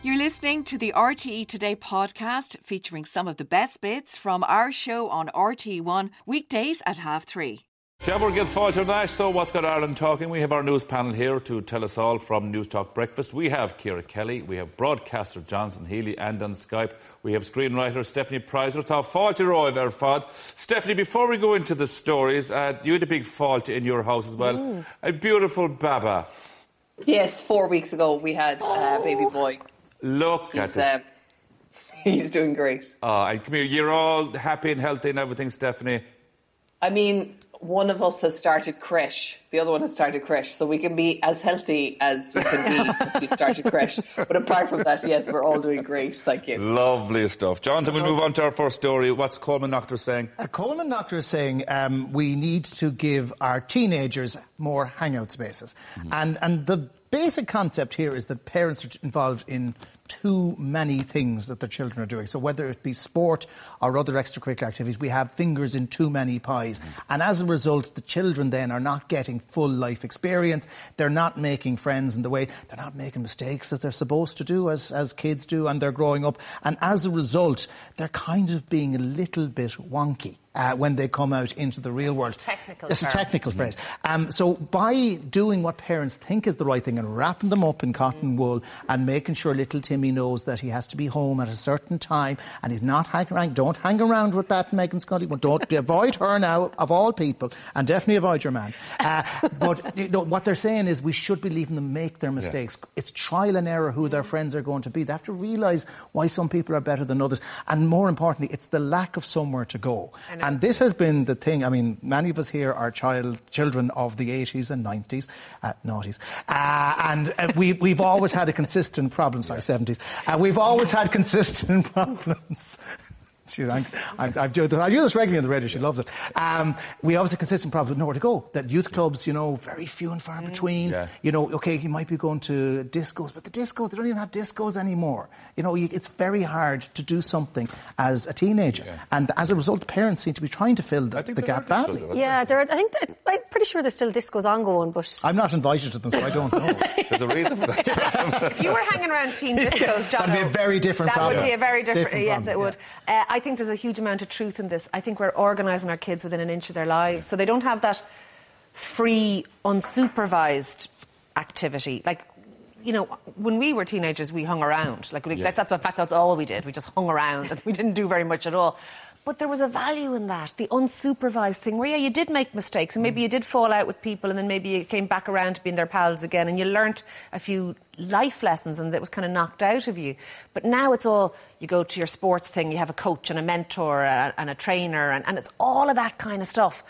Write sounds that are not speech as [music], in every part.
You're listening to the RTE Today podcast featuring some of the best bits from our show on RTE1 weekdays at half three. Shabber get Fáilte Nash, so what's got Ireland talking? We have our news panel here to tell us all from Newstalk Breakfast. We have Ciara Kelly, we have broadcaster Jonathan Healy, and on Skype we have screenwriter Stefanie Preissner. Tá Fáilte Roy there, Fad. Stefanie, before we go into the stories, uh, you had a big fault in your house as well. Mm. A beautiful baba. Yes, four weeks ago we had a baby boy. Look at He's, this. uh, [laughs] he's doing great. Oh, and come here, you're all happy and healthy and everything, Stefanie. I mean, one of us has started creche, the other one has started crash, so we can be as healthy as you can be [laughs] once you've started creche. But apart from that, yes, we're all doing great. Thank you. Lovely stuff. Jonathan, we'll move on to our first story. What's Coleman Doctor saying? A Coleman doctor is saying um, we need to give our teenagers more hangout spaces. Mm-hmm. And, and the basic concept here is that parents are involved in too many things that their children are doing. So whether it be sport or other extracurricular activities, we have fingers in too many pies. Mm-hmm. And as a result, the children then are not getting full life experience. They're not making friends in the way, they're not making mistakes as they're supposed to do, as, as kids do, and they're growing up. And as a result, they're kind of being a little bit wonky. Uh, when they come out into the real world. technical It's a term. technical phrase. Um, so by doing what parents think is the right thing and wrapping them up in cotton wool and making sure little Timmy knows that he has to be home at a certain time and he's not hanging around, don't hang around with that Megan Scully. Well, don't [laughs] avoid her now, of all people, and definitely avoid your man. Uh, but you know, what they're saying is we should be leaving them make their mistakes. It's trial and error who their friends are going to be. They have to realise why some people are better than others, and more importantly, it's the lack of somewhere to go. And this has been the thing. I mean, many of us here are child children of the 80s and 90s, uh, noughties, uh, and uh, we, we've always had a consistent problem. Sorry, 70s. Uh, we've always had consistent [laughs] problems. She, I'm, I'm, I, do this, I do this regularly on the radio. She loves it. Um, we always have a consistent problem with nowhere to go. That youth clubs, you know, very few and far between. Yeah. You know, okay, you might be going to discos, but the discos, they don't even have discos anymore. You know, you, it's very hard to do something as a teenager. And as a result, parents seem to be trying to fill the, I think the gap are discos, badly. though, Yeah, there. Are, I think that, I'm pretty sure there's still discos ongoing, but I'm not invited to them, so I don't know. [laughs] There's a reason for that. If [laughs] you were hanging around teen [laughs] discos, John, That'd be a very different that problem. would be a very different. Different yes, problem, it would. Uh, I think there's a huge amount of truth in this. I think we're organising our kids within an inch of their lives, so they don't have that free, unsupervised activity. Like, you know, when we were teenagers, we hung around. Like, we, Yeah. that's in fact that's all we did. We just hung around, and we didn't do very much at all. But there was a value in that, the unsupervised thing, where yeah, you did make mistakes, and maybe you did fall out with people, and then maybe you came back around to being their pals again, and you learnt a few life lessons, and that was kind of knocked out of you. But now it's all you go to your sports thing, you have a coach and a mentor uh, and a trainer, and, and it's all of that kind of stuff.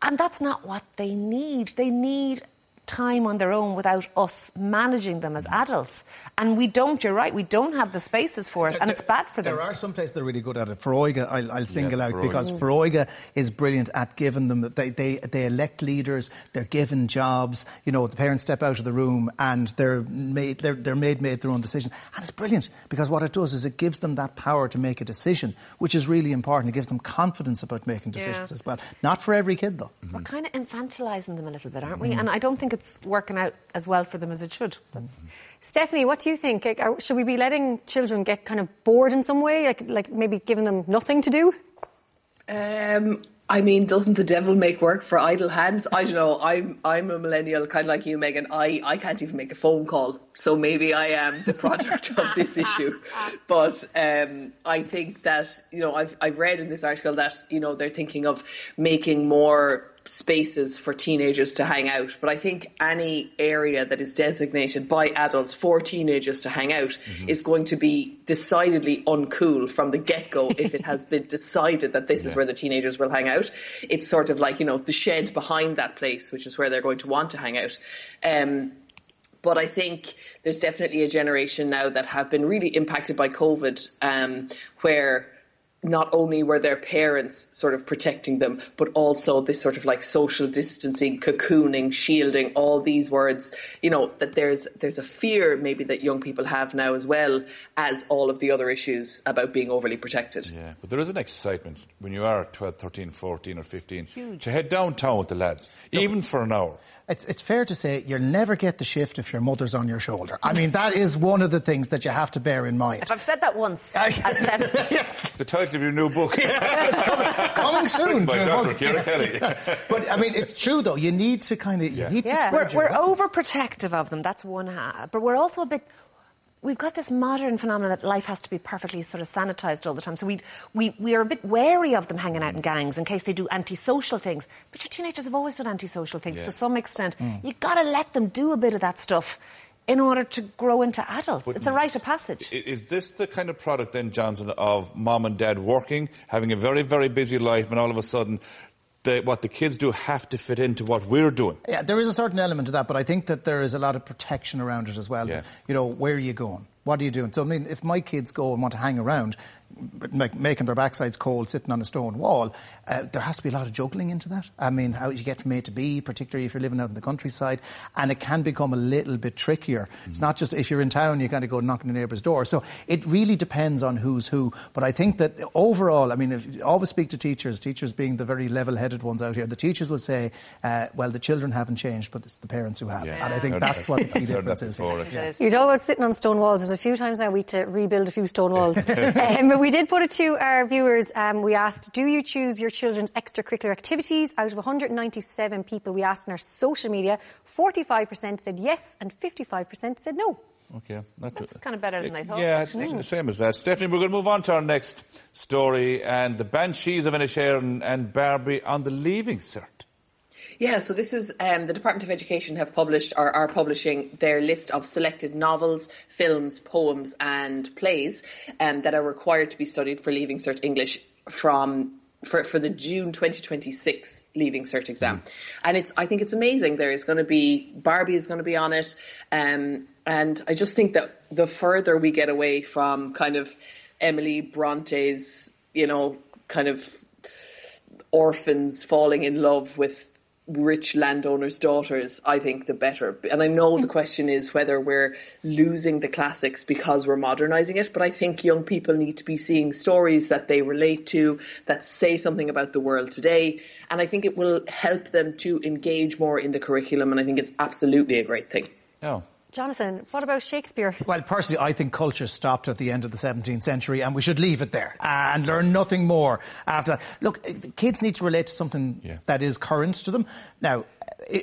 And that's not what they need. They need time on their own without us managing them as adults. And we don't, you're right, we don't have the spaces for it, and it's bad for them. There are some places that are really good at it. Foróige, I'll, I'll single Yeah, out Foróige. because mm. Foróige is brilliant at giving them. They, they they elect leaders. They're given jobs. You know, the parents step out of the room and they're made they're, they're made make their own decision, and it's brilliant because what it does is it gives them that power to make a decision, which is really important. It gives them confidence about making decisions Yeah. as well. Not for every kid though. We're mm-hmm. kind of infantilising them a little bit, aren't we? Mm-hmm. And I don't think it's working out as well for them as it should. That's, Stefanie, what do you think? Like, are- Should we be letting children get kind of bored in some way, like like maybe giving them nothing to do? Um, I mean, doesn't the devil make work for idle hands? I don't know. I'm I'm a millennial, kind of like you, Megan. I, I can't even make a phone call, so maybe I am the product of this issue. [laughs] But um, I think that you know I've I've read in this article that you know they're thinking of making more spaces for teenagers to hang out. But I think any area that is designated by adults for teenagers to hang out is going to be decidedly uncool from the get go [laughs] if it has been decided that this is where the teenagers will hang out. It's sort of like, you know, the shed behind that place, which is where they're going to want to hang out. Um, but I think there's definitely a generation now that have been really impacted by COVID, um, where not only were their parents sort of protecting them, but also this sort of like social distancing, cocooning, shielding, all these words, you know, that there's there's a fear maybe that young people have now as well as all of the other issues about being overly protected. Yeah, but there is an excitement when you are 12, 13, 14 or 15 to head downtown with the lads, even for an hour. It's, it's fair to say you'll never get the shift if your mother's on your shoulder. I mean, that is one of the things that you have to bear in mind. If I've said that once, [laughs] I've said it. [laughs] It's the title of your new book. Coming soon. By Dr. book. Ciara Kelly. [laughs] but I mean, it's true though. You need to kind of, you need to Yeah, spread we're, we're overprotective of them. That's one half, but we're also a bit. We've got this modern phenomenon that life has to be perfectly sort of sanitized all the time. So we we we are a bit wary of them hanging out in gangs in case they do antisocial things. But your teenagers have always done antisocial things Yeah. to some extent. Hmm. You've got to let them do a bit of that stuff in order to grow into adults. it's a rite of passage. Is this the kind of product then, Johnson, of mom and dad working, having a very, very busy life, and all of a sudden, the, what the kids do have to fit into what we're doing? Yeah, there is a certain element to that, but I think that there is a lot of protection around it as well. Yeah. You know, where are you going? What are you doing? So, I mean, if my kids go and want to hang around, make, making their backsides cold, sitting on a stone wall, uh, there has to be a lot of juggling into that. I mean, how do you get from A to B, particularly if you're living out in the countryside, and it can become a little bit trickier. It's not just if you're in town, you kind of go knocking on the neighbour's door. So it really depends on who's who. But I think that overall, I mean, if you always speak to teachers, teachers being the very level-headed ones out here, the teachers will say, uh, well, the children haven't changed, but it's the parents who have. Yeah. And I think that's that. what the Heard [laughs] that difference is. before, here. yeah. Yeah. You talk about sitting on stone walls. There's a few times now we need to rebuild a few stone walls. [laughs] um, but we did put it to our viewers. Um, we asked, do you choose your children's extracurricular activities? Out of 197 people we asked on our social media, 45% said yes and 55% said no. Okay, not That's kind of better than I thought. Yeah, it's the same as that. Stefanie, we're going to move on to our next story, and the Banshees of Inisherin and Barbie on the Leaving Cert. Yeah, so this is um, the Department of Education have published or are publishing their list of selected novels, films, poems, and plays um, that are required to be studied for Leaving Cert English from for, for the June 2026 Leaving Cert exam. And it's I think it's amazing. There is going to be Barbie is going to be on it, um, and I just think that the further we get away from kind of Emily Bronte's, you know, kind of orphans falling in love with rich landowners' daughters, I think the better. And I know the hmm. question is whether we're losing the classics because we're modernising it, but I think young people need to be seeing stories that they relate to, that say something about the world today. And I think it will help them to engage more in the curriculum, and I think it's absolutely a great thing. Oh. Jonathan, what about Shakespeare? Well, personally, I think culture stopped at the end of the 17th century and we should leave it there and learn nothing more after that. Look, kids need to relate to something Yeah. that is current to them. Now,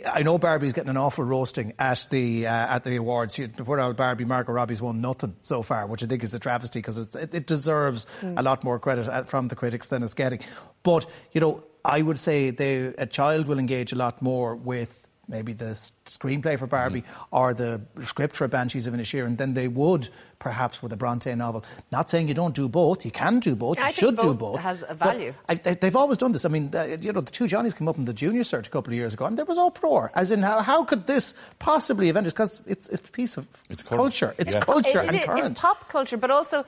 I know Barbie's getting an awful roasting at the uh, at the awards. She- Before old Barbie, Margot Robbie's won nothing so far, which I think is a travesty because it, it deserves a lot more credit uh, from the critics than it's getting. But you know, I would say they, a child will engage a lot more with maybe the screenplay for Barbie or the script for Banshees of Inisherin then they would perhaps with a Bronte novel. Not saying you don't do both. You can do both. Yeah, you I think should do both both. has a value. I, they, they've always done this. I mean, uh, you know, the two Johnnies came up in the Junior Cert a couple of years ago, and there was uproar. As in, how, how could this possibly have ended? Because it's, it's a piece of It's culture. It's Yeah. culture It- and it- current. It's pop culture, but also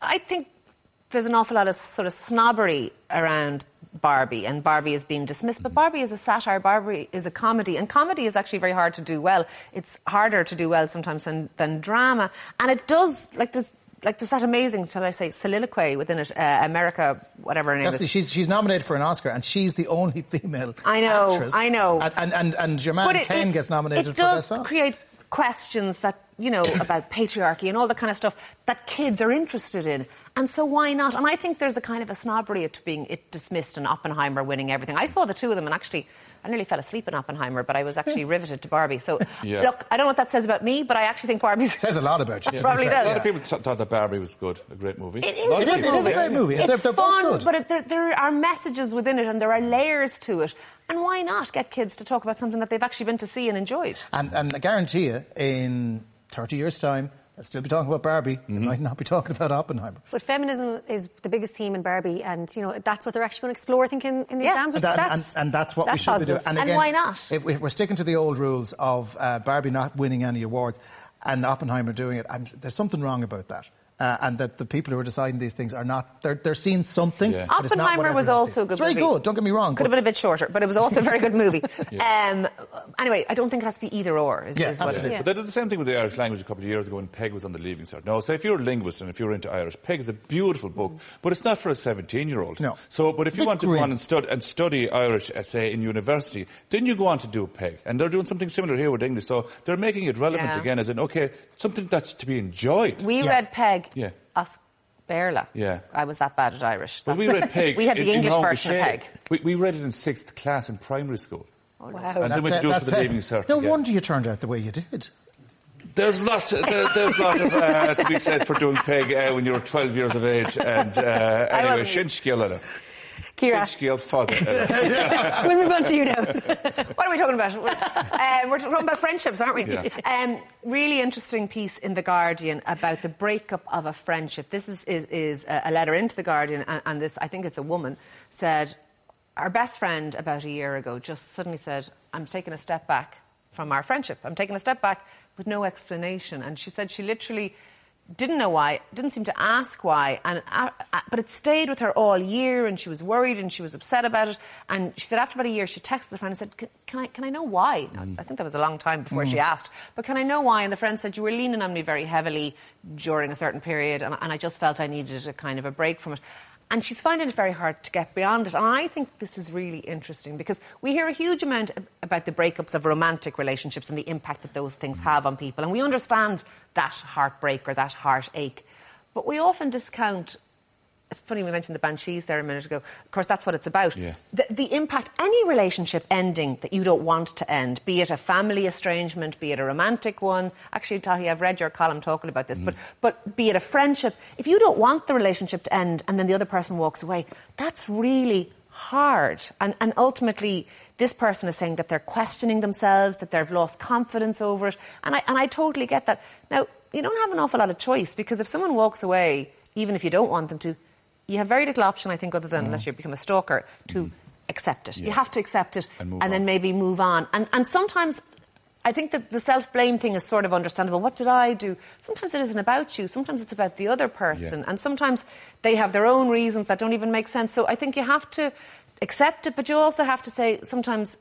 I think there's an awful lot of sort of snobbery around Barbie, and Barbie is being dismissed. But Barbie is a satire. Barbie is a comedy, and comedy is actually very hard to do well. It's harder to do well sometimes than, than drama, and it does like there's. Like there's that amazing, shall I say, soliloquy within it, uh, America, whatever her name Yes, is. she's, she's nominated for an Oscar, and she's the only female I know, actress. I know. And, and, and, and your man it- Kane gets nominated it for does Best Song. create questions that you know [coughs] about patriarchy and all the kind of stuff that kids are interested in, and so why not? And I think there's a kind of a snobbery to being it dismissed and Oppenheimer winning everything. I saw the two of them, and actually. I nearly fell asleep in Oppenheimer, but I was actually [laughs] riveted to Barbie. So, Yeah. look, I don't know what that says about me, but I actually think Barbie Says a lot about you. [laughs] to be Probably does. A lot of people thought that Barbie was good, a great movie. It A lot is of a It is, people- it is a great movie. It's They're, they're fun, both good. but it, there, there are messages within it, and there are layers to it. And why not get kids to talk about something that they've actually been to see and enjoyed? And, and I guarantee you, in 30 years' time, they'll still be talking about Barbie. They Mm-hmm. might not be talking about Oppenheimer. But feminism is the biggest theme in Barbie, and you know that's what they're actually going to explore. I think in, in the Yeah. exams. And, that- that's, and, and that's what we should positive. be doing. And again, why not? If, if we're sticking to the old rules of uh, Barbie not winning any awards and Oppenheimer doing it, I'm, there's something wrong about that. Uh, and that the people who are deciding these things are not, they're, they're seeing something. Yeah. but it's not what Oppenheimer was also seeing. a good It's very movie. good, don't get me wrong. Could have been a bit shorter, but it was also a very good movie. [laughs] um, anyway, I don't think it has to be either or. Is, Yeah, is what it absolutely. is. But they did the same thing with the Irish language a couple of years ago when Peig was on the Leaving Cert. No, so if you're a linguist and if you're into Irish, Peig is a beautiful book, but it's not for a 17 year old. No. So, but if you Bit want to go on and, stud- and study Irish, uh, say, in university, then you go on to do Peig. And they're doing something similar here with English. So they're making it relevant Yeah. again as in, okay, something that's to be enjoyed. We Yeah. read Peig. Yeah. Us Berla. Yeah. I was that bad at Irish. Well, we read Peig. we had the in English Long version of Peig. We, we read it in sixth class in primary school. Wow. And then we do it, it for the. Leaving Cert. No again. wonder you turned out the way you did. There's lots. There, there's a lot of, uh, to be said for doing Peig uh, when you're 12 years of age. And uh, anyway, wasn't. Ciara, Sin skill fod we'll move on to you now. [laughs] What are we talking about? um, we're talking about friendships, aren't we? Yeah. [laughs] Um, really interesting piece in The Guardian about the breakup of a friendship. This is, is, is a letter into The Guardian, and, and this, I think it's a woman, said, Our best friend about a year ago just suddenly said, I'm taking a step back from our friendship. I'm taking a step back with no explanation. And she said she literally didn't know why, didn't seem to ask why, and uh, uh, but it stayed with her all year, and she was worried and she was upset about it. And she said after about a year, she texted the friend and said, "Can- "Can I can I know why?" Now, I think that was a long time before she asked, but can I know why? And the friend said, "You were leaning on me very heavily during a certain period, and, and I just felt I needed a kind of a break from it." And she's finding it very hard to get beyond it. And I think this is really interesting because we hear a huge amount about the breakups of romantic relationships and the impact that those things have on people. And we understand that heartbreak or that heartache. But we often discount it's funny we mentioned the banshees there a minute ago. Of course, that's what it's about. Yeah. The, the impact, any relationship ending that you don't want to end, be it a family estrangement, be it a romantic one. Actually, Tahi, I've read your column talking about this, but, mm. but be it a friendship. If you don't want the relationship to end and then the other person walks away, that's really hard. And, and ultimately, this person is saying that they're questioning themselves, that they've lost confidence over it. And I, and I totally get that. Now, you don't have an awful lot of choice because if someone walks away, even if you don't want them to, you have very little option, I think, other than mm. unless you become a stalker, to mm. accept it. You have to accept it And move then maybe move on. And, and sometimes I think that the self blame thing is sort of understandable. What did I do? Sometimes it isn't about you, sometimes it's about the other person. Yeah. And sometimes they have their own reasons that don't even make sense. So I think you have to accept it, but you also have to say sometimes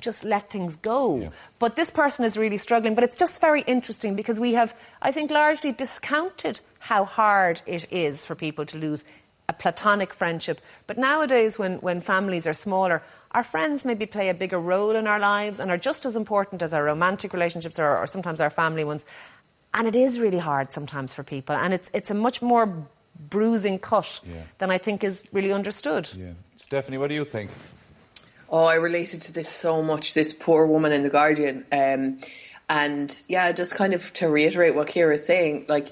just let things go. Yeah. But this person is really struggling. But it's just very interesting because we have, I think, largely discounted how hard it is for people to lose a platonic friendship. But nowadays, when, when families are smaller, our friends maybe play a bigger role in our lives and are just as important as our romantic relationships or, or sometimes our family ones. And it is really hard sometimes for people. And it's, it's a much more bruising cut Yeah. than I think is really understood. Yeah. Stefanie, what do you think? Oh, I related to this so much. This poor woman in the Guardian, um, and yeah, just kind of to reiterate what Ciara is saying, like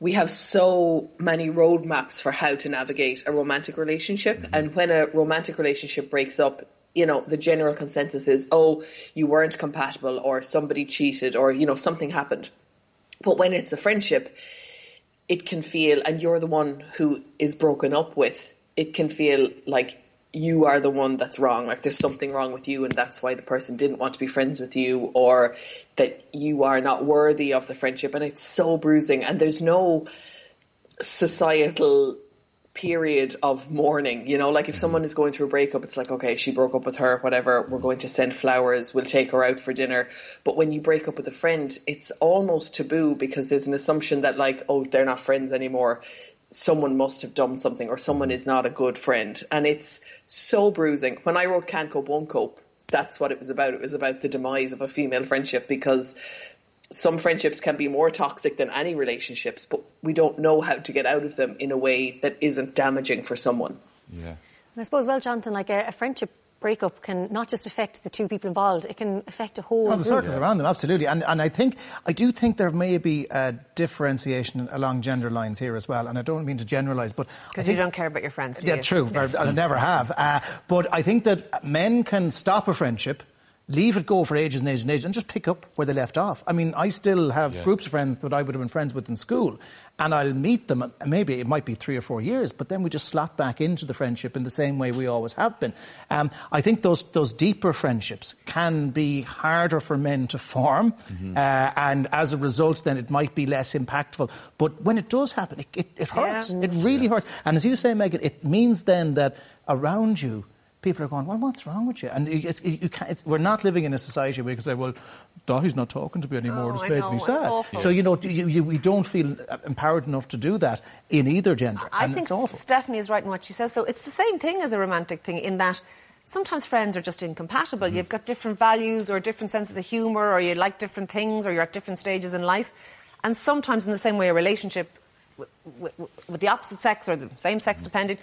we have so many roadmaps for how to navigate a romantic relationship, and when a romantic relationship breaks up. You know, the general consensus is, oh, you weren't compatible, or somebody cheated, or, you know, something happened. But when it's a friendship, it can feel, and you're the one who is broken up with, it can feel like you are the one that's wrong. Like there's something wrong with you, and that's why the person didn't want to be friends with you, or that you are not worthy of the friendship. And it's so bruising, and there's no societal period of mourning. You know, like if someone is going through a breakup, it's like, okay, she broke up with her, whatever, we're going to send flowers, we'll take her out for dinner. But when you break up with a friend, it's almost taboo because there's an assumption that like, oh, they're not friends anymore. Someone must have done something or someone is not a good friend. And it's so bruising. When I wrote Can't Cope, Won't Cope, that's what it was about. It was about the demise of a female friendship because some friendships can be more toxic than any relationships, but we don't know how to get out of them in a way that isn't damaging for someone. Yeah. And I suppose, well, Jonathan, like a, a friendship breakup can not just affect the two people involved, it can affect a whole Oh, the group. circles around them, absolutely. And, and I think, I do think there may be a differentiation along gender lines here as well. And I don't mean to generalise, but. Because you don't care about your friends, do Yeah, you? true. I I never have. Uh, but I think that men can stop a friendship leave it go for ages and ages and ages and just pick up where they left off. I mean, I still have Yeah. groups of friends that I would have been friends with in school, and I'll meet them, and maybe it might be three or four years, but then we just slot back into the friendship in the same way we always have been. Um, I think those, those deeper friendships can be harder for men to form, uh, and as a result, then it might be less impactful. But when it does happen, it, it, it hurts. Yeah. It really hurts. And as you say, Megan, it means then that around you, people are going, well, what's wrong with you? And it- it's, you can't, it's, we're not living in a society where you can say, well, Dáithí's not talking to me anymore. Oh, it's made know, me sad. So, you know, you, you, we don't feel empowered enough to do that in either gender. I and think it's awful. Stefanie is right in what she says, though. It's the same thing as a romantic thing in that sometimes friends are just incompatible. Mm-hmm. You've got different values or different senses of humour or you like different things or you're at different stages in life. And sometimes in the same way a relationship with, with, with the opposite sex or the same sex depending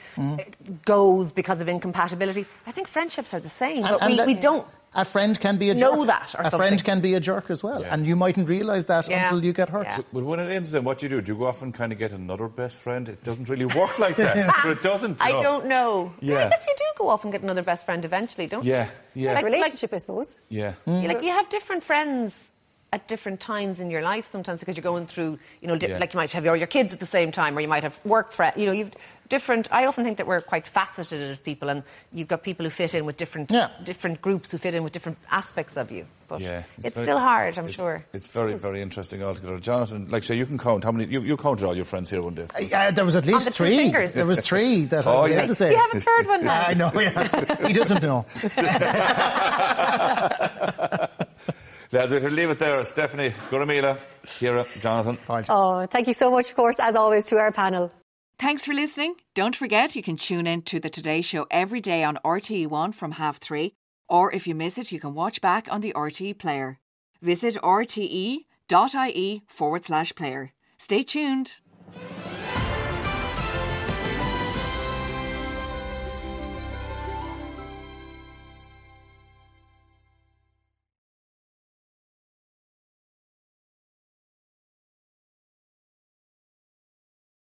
goes because of incompatibility. I think friendships are the same, but And- we, and we don't. A friend can be a jerk. know that or a something. friend can be a jerk as well. Yeah. And you mightn't realise that Yeah. until you get hurt. Yeah. But when it ends, then what do you do? Do you go off and kind of get another best friend? It doesn't really work [laughs] like that. but it doesn't. I no. don't know. Yeah. I guess you do go off and get another best friend eventually, don't you? Yeah, yeah, Like- Relationship, I suppose. yeah. You like you have different friends at different times in your life sometimes because you're going through you know di- Yeah. like you might have your, your kids at the same time or you might have work friends you know you've different I often think that we're quite faceted as people and you've got people who fit in with different Yeah. different groups who fit in with different aspects of you but Yeah, it's very- still hard I'm it's- sure It's very, very interesting altogether. Jonathan, like say, you can count how many. You, you counted all your friends here one day. Uh, there was at least the three. fingers. There was three that [laughs] Oh, I yeah. had to say. you have a third one now [laughs] I know, yeah. he doesn't know. [laughs] Lads, we should leave it there. Stefanie, Guramila, Ciara, Jonathan. Oh, thank you so much, of course, as always, to our panel. Thanks for listening. Don't forget you can tune in to the Today Show every day on RTE1 from half three, or if you miss it, you can watch back on the RTE player. Visit rte.ie forward slash player. Stay tuned.